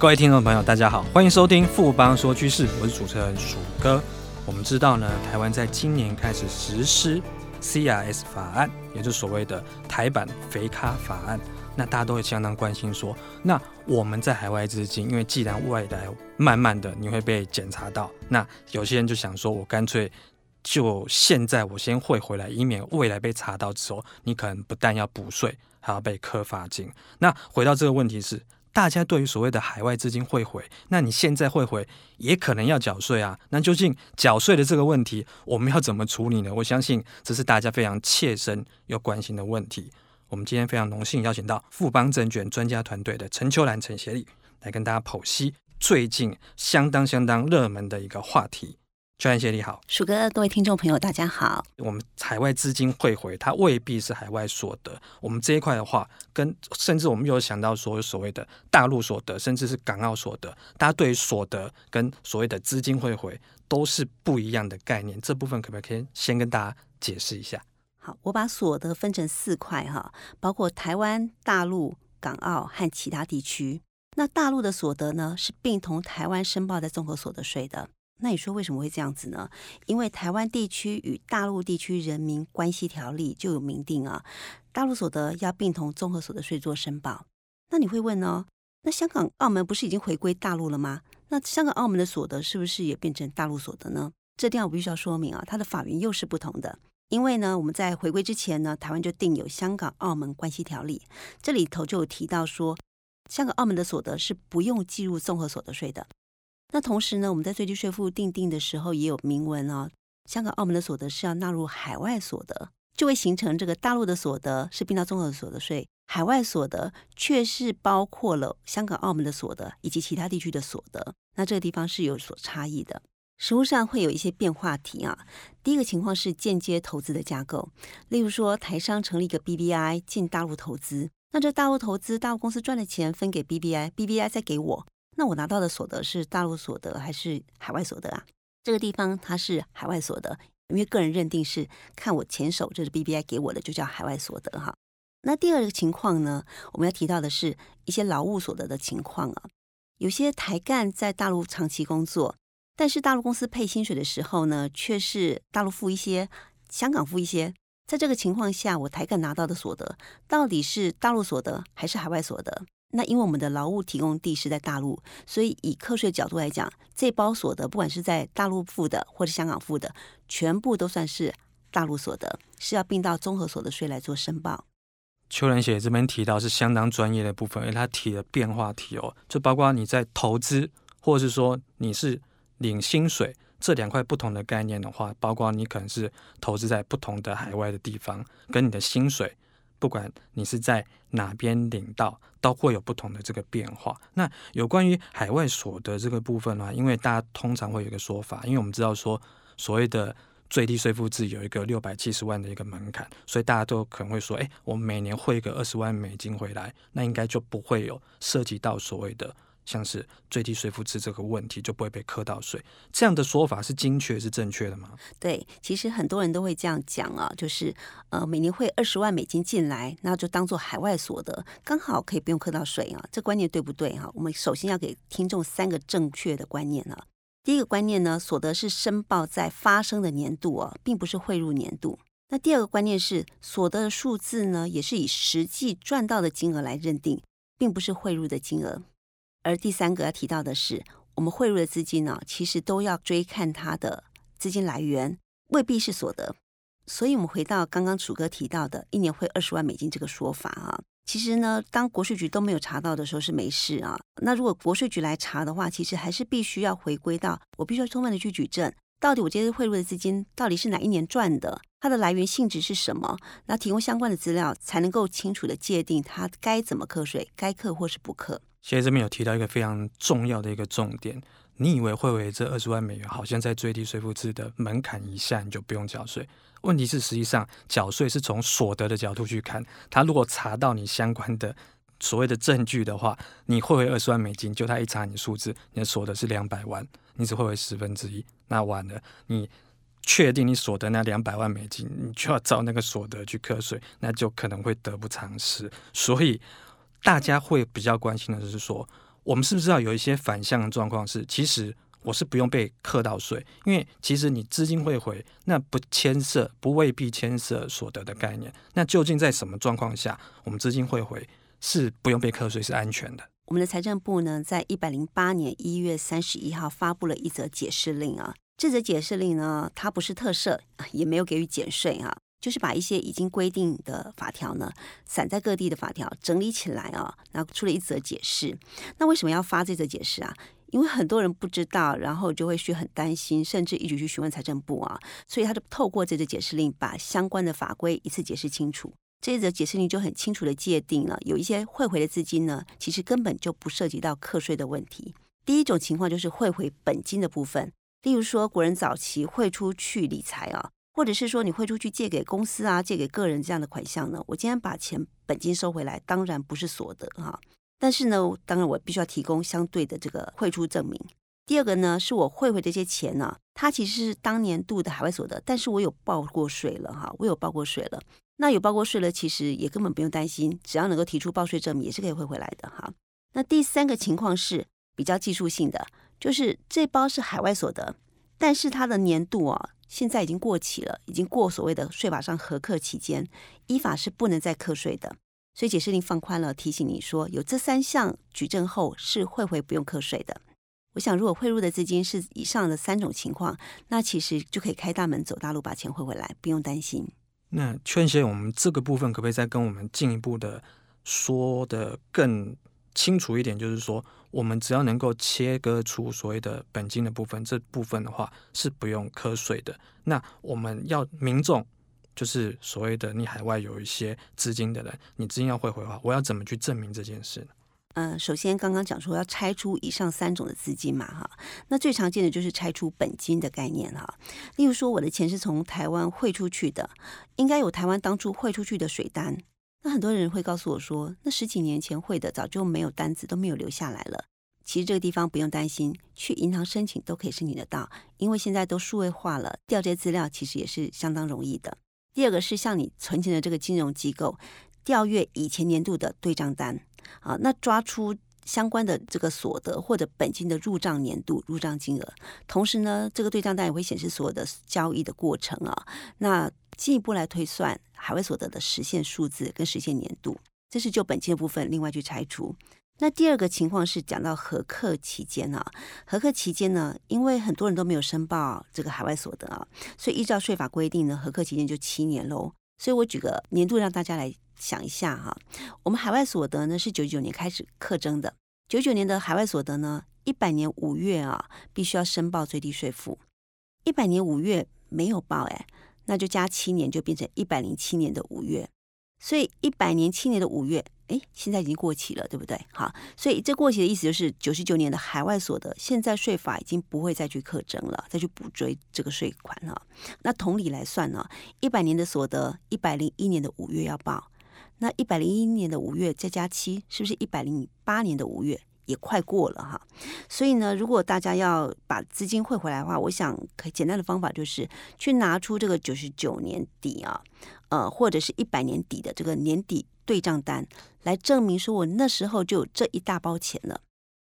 各位听众朋友，大家好，欢迎收听富邦说趋势，我是主持人鼠哥。我们知道呢，台湾在今年开始实施 CRS 法案，也就是所谓的台版肥咖法案。那大家都会相当关心说，那我们在海外资金，因为既然外来慢慢的你会被检查到，那有些人就想说，我干脆就现在我先汇回来，以免未来被查到之后，你可能不但要补税，还要被科罚金。那回到这个问题是。大家对于所谓的海外资金汇回，那你现在汇回也可能要缴税啊。那究竟缴税的这个问题，我们要怎么处理呢？我相信这是大家非常切身又关心的问题。我们今天非常荣幸邀请到富邦证券专家团队的陈秋兰陈协理来跟大家剖析最近相当相当热门的一个话题。秋兰协理好，鼠哥，各位听众朋友，大家好。我们海外资金汇回，它未必是海外所得。我们这一块的话，跟甚至我们有想到说所谓的大陆所得，甚至是港澳所得，大家对于所得跟所谓的资金汇回都是不一样的概念。这部分可不可以先跟大家解释一下？好，我把所得分成四块哈，包括台湾、大陆、港澳和其他地区。那大陆的所得呢，是并同台湾申报在综合所得税的。那你说为什么会这样子呢？因为台湾地区与大陆地区人民关系条例就有明定啊，大陆所得要并同综合所得税做申报。那你会问呢？那香港、澳门不是已经回归大陆了吗？那香港、澳门的所得是不是也变成大陆所得呢？这地方我必须要说明啊，它的法源又是不同的。因为呢，我们在回归之前呢，台湾就订有香港、澳门关系条例，这里头就有提到说，香港、澳门的所得是不用计入综合所得税的。那同时呢，我们在最低税负定定的时候也有明文哦，香港、澳门的所得是要纳入海外所得，就会形成这个大陆的所得是并到综合所得税，海外所得却是包括了香港、澳门的所得以及其他地区的所得。那这个地方是有所差异的，实务上会有一些变化题啊。第一个情况是间接投资的架构，例如说台商成立一个 BBI 进大陆投资，那这大陆投资，大陆公司赚的钱分给 BBI，BBI 再给我。那我拿到的所得是大陆所得还是海外所得啊？这个地方它是海外所得，因为个人认定是看我前手，这是 BBI 给我的，就叫海外所得哈。那第二个情况呢，我们要提到的是一些劳务所得的情况啊。有些台干在大陆长期工作，但是大陆公司配薪水的时候呢，却是大陆付一些，香港付一些。在这个情况下，我台干拿到的所得到底是大陆所得还是海外所得？那因为我们的劳务提供地是在大陆，所以以课税角度来讲，这包所得不管是在大陆付的或者香港付的，全部都算是大陆所得，是要并到综合所得税来做申报。秋兰协这边提到是相当专业的部分，而他提了变化题哦，就包括你在投资，或者是说你是领薪水这两块不同的概念的话，包括你可能是投资在不同的海外的地方，跟你的薪水。不管你是在哪边领到，都会有不同的这个变化。那有关于海外所得这个部分呢？因为大家通常会有一个说法，因为我们知道说所谓的最低税负制有一个六百七十万的一个门槛，所以大家都可能会说，哎，我每年汇个二十万美金回来，那应该就不会有涉及到所谓的。像是最低税负制这个问题就不会被课到税，这样的说法是精确是正确的吗？对，其实很多人都会这样讲啊，就是呃每年汇二十万美金进来，那就当做海外所得，刚好可以不用课到税啊。这观念对不对哈？我们首先要给听众三个正确的观念啊。第一个观念呢，所得是申报在发生的年度啊，并不是汇入年度。那第二个观念是，所得的数字呢，也是以实际赚到的金额来认定，并不是汇入的金额。而第三个要提到的是，我们汇入的资金呢，其实都要追看它的资金来源，未必是所得。所以，我们回到刚刚楚哥提到的一年汇二十万美金这个说法啊，其实呢，当国税局都没有查到的时候是没事啊。那如果国税局来查的话，其实还是必须要回归到我必须要充分的去举证，到底我这些汇入的资金到底是哪一年赚的，它的来源性质是什么，那提供相关的资料，才能够清楚的界定它该怎么课税，该课或是不课。现在这边有提到一个非常重要的一个重点，你以为汇为这二十万美元，好像在最低税负制的门槛以下，你就不用缴税。问题是，实际上缴税是从所得的角度去看，他如果查到你相关的所谓的证据的话，你汇回二十万美金，就他一查你数字，你的所得是两百万，你只汇回十分之一，那完了，你确定你所得那两百万美金，你就要照那个所得去课税，那就可能会得不偿失。所以。大家会比较关心的就是说，我们是不是要有一些反向的状况是，其实我是不用被课到税，因为其实你资金汇回，那不牵涉，不未必牵涉所得的概念。那究竟在什么状况下，我们资金汇回是不用被课税，是安全的？我们的财政部呢，在一百零八年一月三十一号发布了一则解释令啊。这则解释令呢，它不是特赦，也没有给予减税啊。就是把一些已经规定的法条呢，散在各地的法条整理起来啊，然后出了一则解释。那为什么要发这则解释啊？因为很多人不知道，然后就会去很担心，甚至一直去询问财政部啊。所以他就透过这则解释令，把相关的法规一次解释清楚。这一则解释令就很清楚地界定了，有一些汇回的资金呢，其实根本就不涉及到课税的问题。第一种情况就是汇回本金的部分，例如说国人早期汇出去理财啊。或者是说你汇出去借给公司啊，借给个人这样的款项呢？我今天把钱本金收回来，当然不是所得哈。但是呢，当然我必须要提供相对的这个汇出证明。第二个呢，是我汇回这些钱呢，它其实是当年度的海外所得，但是我有报过税了哈，我有报过税了。那有报过税了，其实也根本不用担心，只要能够提出报税证明，也是可以汇回来的哈。那第三个情况是比较技术性的，就是这包是海外所得，但是它的年度啊。现在已经过期了，已经过所谓的税法上核课期间，依法是不能再课税的。所以解释令放宽了，提醒你说有这三项举证后是汇回不用课税的。我想，如果汇入的资金是以上的三种情况，那其实就可以开大门走大路把钱汇回来，不用担心。那劝先我们这个部分可不可以再跟我们进一步的说的更清楚一点？就是说。我们只要能够切割出所谓的本金的部分，这部分的话是不用课税的。那我们要民众，就是所谓的你海外有一些资金的人，你资金要汇回的话，我要怎么去证明这件事呢？嗯、呃，首先刚刚讲说要拆出以上三种的资金嘛，哈，那最常见的就是拆出本金的概念哈。例如说，我的钱是从台湾汇出去的，应该有台湾当初汇出去的水单。那很多人会告诉我说，那十几年前汇的早就没有单子，都没有留下来了。其实这个地方不用担心，去银行申请都可以申请得到，因为现在都数位化了，调这些资料其实也是相当容易的。第二个是像你存钱的这个金融机构，调阅以前年度的对账单，啊，那抓出相关的这个所得或者本金的入账年度入账金额，同时呢，这个对账单也会显示所有的交易的过程啊，那。进一步来推算海外所得的实现数字跟实现年度，这是就本金的部分另外去拆除。那第二个情况是讲到核课期间啊，核课期间呢，因为很多人都没有申报这个海外所得啊，所以依照税法规定呢，核课期间就七年喽。所以我举个年度让大家来想一下哈，我们海外所得呢是九九年开始课征的，九九年的海外所得呢，一百年五月啊必须要申报最低税负，一百年五月没有报哎。那就加七年，就变成一百零七年的五月，所以一百年七年的五月，哎，现在已经过期了，对不对？好，所以这过期的意思就是九十九年的海外所得，现在税法已经不会再去课征了，再去补追这个税款了。那同理来算呢，一百年的所得，一百零一年的五月要报，那一百零一年的五月再加七，是不是一百零八年的五月？也快过了哈，所以呢，如果大家要把资金汇回来的话，我想可简单的方法就是去拿出这个九十九年底啊，呃，或者是一百年底的这个年底对账单，来证明说我那时候就有这一大包钱了。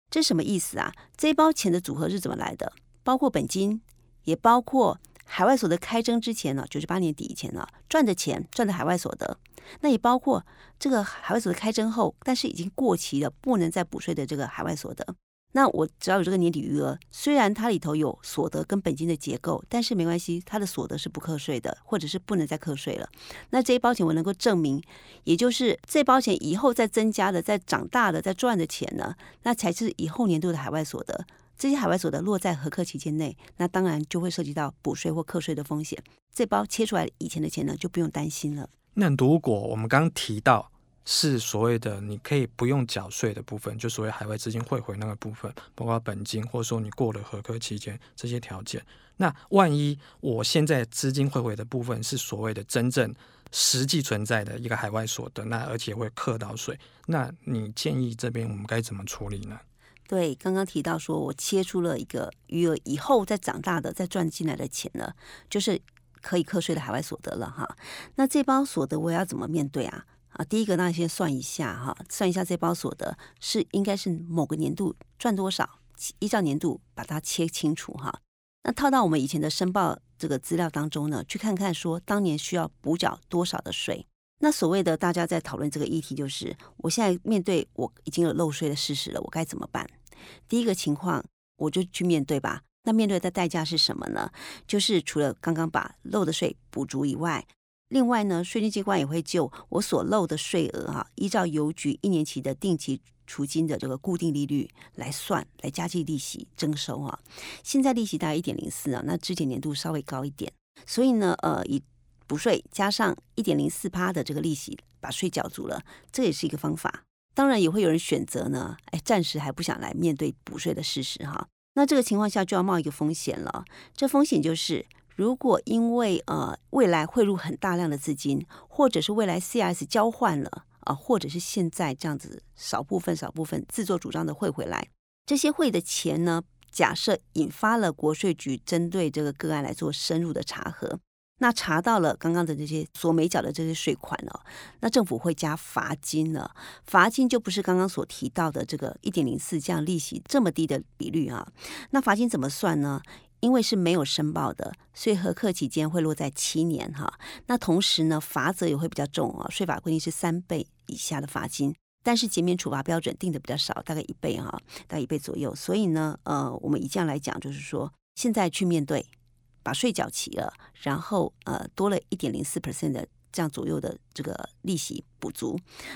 这什么意思啊？这一包钱的组合是怎么来的？包括本金，也包括海外所得开征之前呢，九十八年底以前呢，赚的钱，赚的海外所得。那也包括这个海外所得开征后，但是已经过期了，不能再补税的这个海外所得。那我只要有这个年底余额，虽然它里头有所得跟本金的结构，但是没关系，它的所得是不课税的，或者是不能再课税了。那这一包钱我能够证明，也就是这包钱以后再增加的、再长大的、再赚的钱呢，那才是以后年度的海外所得。这些海外所得落在合课期间内，那当然就会涉及到补税或课税的风险。这包切出来以前的钱呢，就不用担心了。那如果我们刚刚提到是所谓的你可以不用缴税的部分，就所谓海外资金汇回那个部分，包括本金，或者说你过了合课期间这些条件，那万一我现在资金汇回的部分是所谓的真正实际存在的一个海外所得，那而且会课到税，那你建议这边我们该怎么处理呢？对，刚刚提到说我切出了一个余额以后再长大的再赚进来的钱呢，就是。可以课税的海外所得了哈，那这包所得我要怎么面对啊？啊。第一个，那先算一下哈，算一下这包所得是应该是某个年度赚多少，依照年度把它切清楚哈。那套到我们以前的申报这个资料当中呢，去看看说当年需要补缴多少的税。那所谓的大家在讨论这个议题，就是我现在面对我已经有漏税的事实了，我该怎么办？第一个情况，我就去面对吧。那面对的代价是什么呢？就是除了刚刚把漏的税补足以外，另外呢，税金机关也会就我所漏的税额哈，依照邮局一年期的定期储金的这个固定利率来算，来加计利息征收哈。现在利息大概一点零四啊，那之前年度稍微高一点，所以呢，呃，以补税加上一点零四趴的这个利息，把税缴足了，这也是一个方法。当然也会有人选择呢，哎，暂时还不想来面对补税的事实哈。那这个情况下就要冒一个风险了，这风险就是，如果因为呃未来汇入很大量的资金，或者是未来 C S 交换了啊、或者是现在这样子少部分少部分自作主张的汇回来，这些汇的钱呢，假设引发了国税局针对这个个案来做深入的查核。那查到了刚刚的这些所没缴的这些税款哦，那政府会加罚金了。罚金就不是刚刚所提到的这个一点零四这样利息这么低的比率啊。那罚金怎么算呢？因为是没有申报的，所以核课期间会落在七年哈。那同时呢，罚则也会比较重啊。税法规定是三倍以下的罚金，但是减免处罚标准定的比较少，大概一倍哈，大概一倍左右。所以呢，呃，我们以这样来讲，就是说现在去面对。把税缴齐了，然后呃多了一点零四 percent 的这样左右的这个利息补足。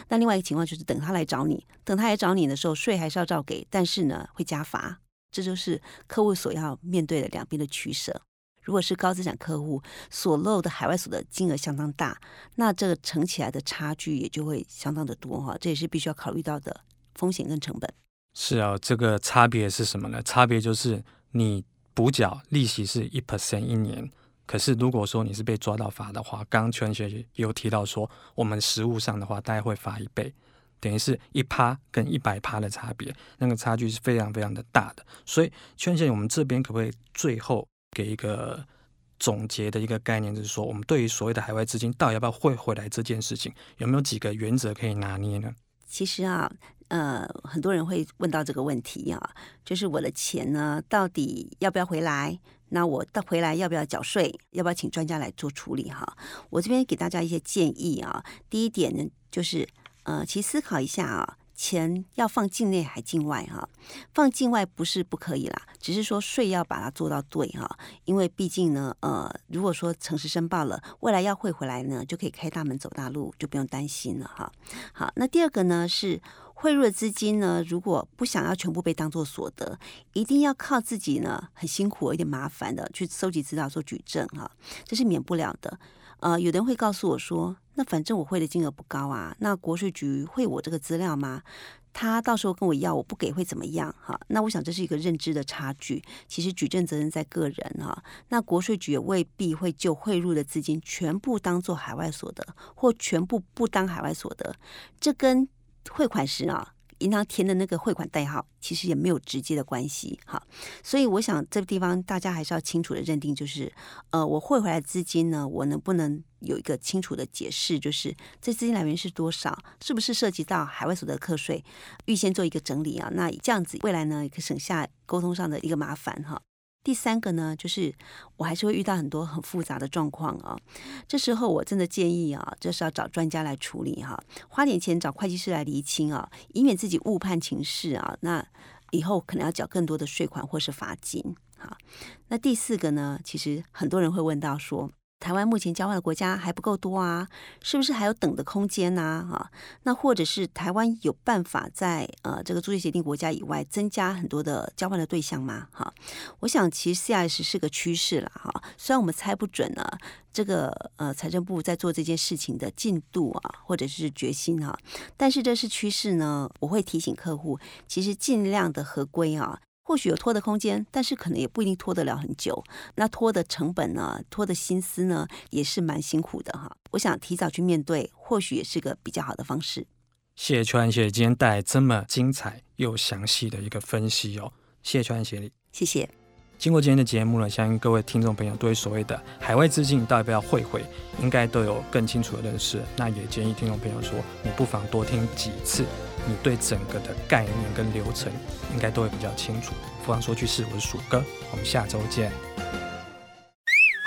那另外一个情况就是等他来找你，等他来找你的时候，税还是要照给，但是呢会加罚。这就是客户所要面对的两边的取舍。如果是高资产客户所漏的海外所得金额相当大，那这个乘起来的差距也就会相当的多哈。这也是必须要考虑到的风险跟成本。是啊，这个差别是什么呢？差别就是你。补缴利息是一 percent 一年，可是如果说你是被抓到罚的话，刚刚邱安学有提到说，我们实务上的话，大概会罚一倍，等于是一趴跟一百趴的差别，那个差距是非常非常的大的。所以邱安学，我们这边可不可以最后给一个总结的一个概念，就是说，我们对于所谓的海外资金到底要不要汇回来这件事情，有没有几个原则可以拿捏呢？其实啊。呃，很多人会问到这个问题啊，就是我的钱呢，到底要不要回来？那我到回来要不要缴税？要不要请专家来做处理？哈，我这边给大家一些建议啊。第一点呢，就是呃，其实思考一下啊。钱要放境内还境外哈？放境外不是不可以啦，只是说税要把它做到对哈。因为毕竟呢，呃，如果说诚实申报了，未来要汇回来呢，就可以开大门走大路，就不用担心了哈。好，那第二个呢是汇入的资金呢，如果不想要全部被当作所得，一定要靠自己呢，很辛苦、有点麻烦的去收集资料做举证哈，这是免不了的。呃，有的人会告诉我说，那反正我汇的金额不高啊，那国税局会我这个资料吗？他到时候跟我要，我不给会怎么样？哈，那我想这是一个认知的差距。其实举证责任在个人哈，那国税局也未必会就汇入的资金全部当做海外所得，或全部不当海外所得，这跟汇款时啊。银行填的那个汇款代号，其实也没有直接的关系，哈，所以我想这个地方大家还是要清楚的认定，就是，呃，我汇回来资金呢，我能不能有一个清楚的解释，就是这资金来源是多少，是不是涉及到海外所得课税，预先做一个整理啊，那这样子未来呢，也可以省下沟通上的一个麻烦，哈。第三个呢，就是我还是会遇到很多很复杂的状况啊。这时候我真的建议啊，这是要找专家来处理哈，花点钱找会计师来厘清啊，以免自己误判情势啊。那以后可能要缴更多的税款或是罚金。哈，那第四个呢，其实很多人会问到说，台湾目前交换的国家还不够多啊，是不是还有等的空间呢？哈，那或者是台湾有办法在呃这个租借协定国家以外增加很多的交换的对象吗？哈，我想其实 CRS 是个趋势了哈，虽然我们猜不准呢，这个呃财政部在做这件事情的进度啊，或者是决心啊，但是这是趋势呢，我会提醒客户，其实尽量的合规啊。或许有拖的空间，但是可能也不一定拖得了很久。那拖的成本呢？拖的心思呢，也是蛮辛苦的哈。我想提早去面对，或许也是个比较好的方式。谢谢邱安协今天带来这么精彩又详细的一个分析哦。谢谢邱安协理，谢谢。经过今天的节目呢，相信各位听众朋友对所谓的海外资金到底要不要汇回，应该都有更清楚的认识。那也建议听众朋友说，你不妨多听几次，你对整个的概念跟流程应该都会比较清楚。不妨说句是，我是鼠哥，我们下周见。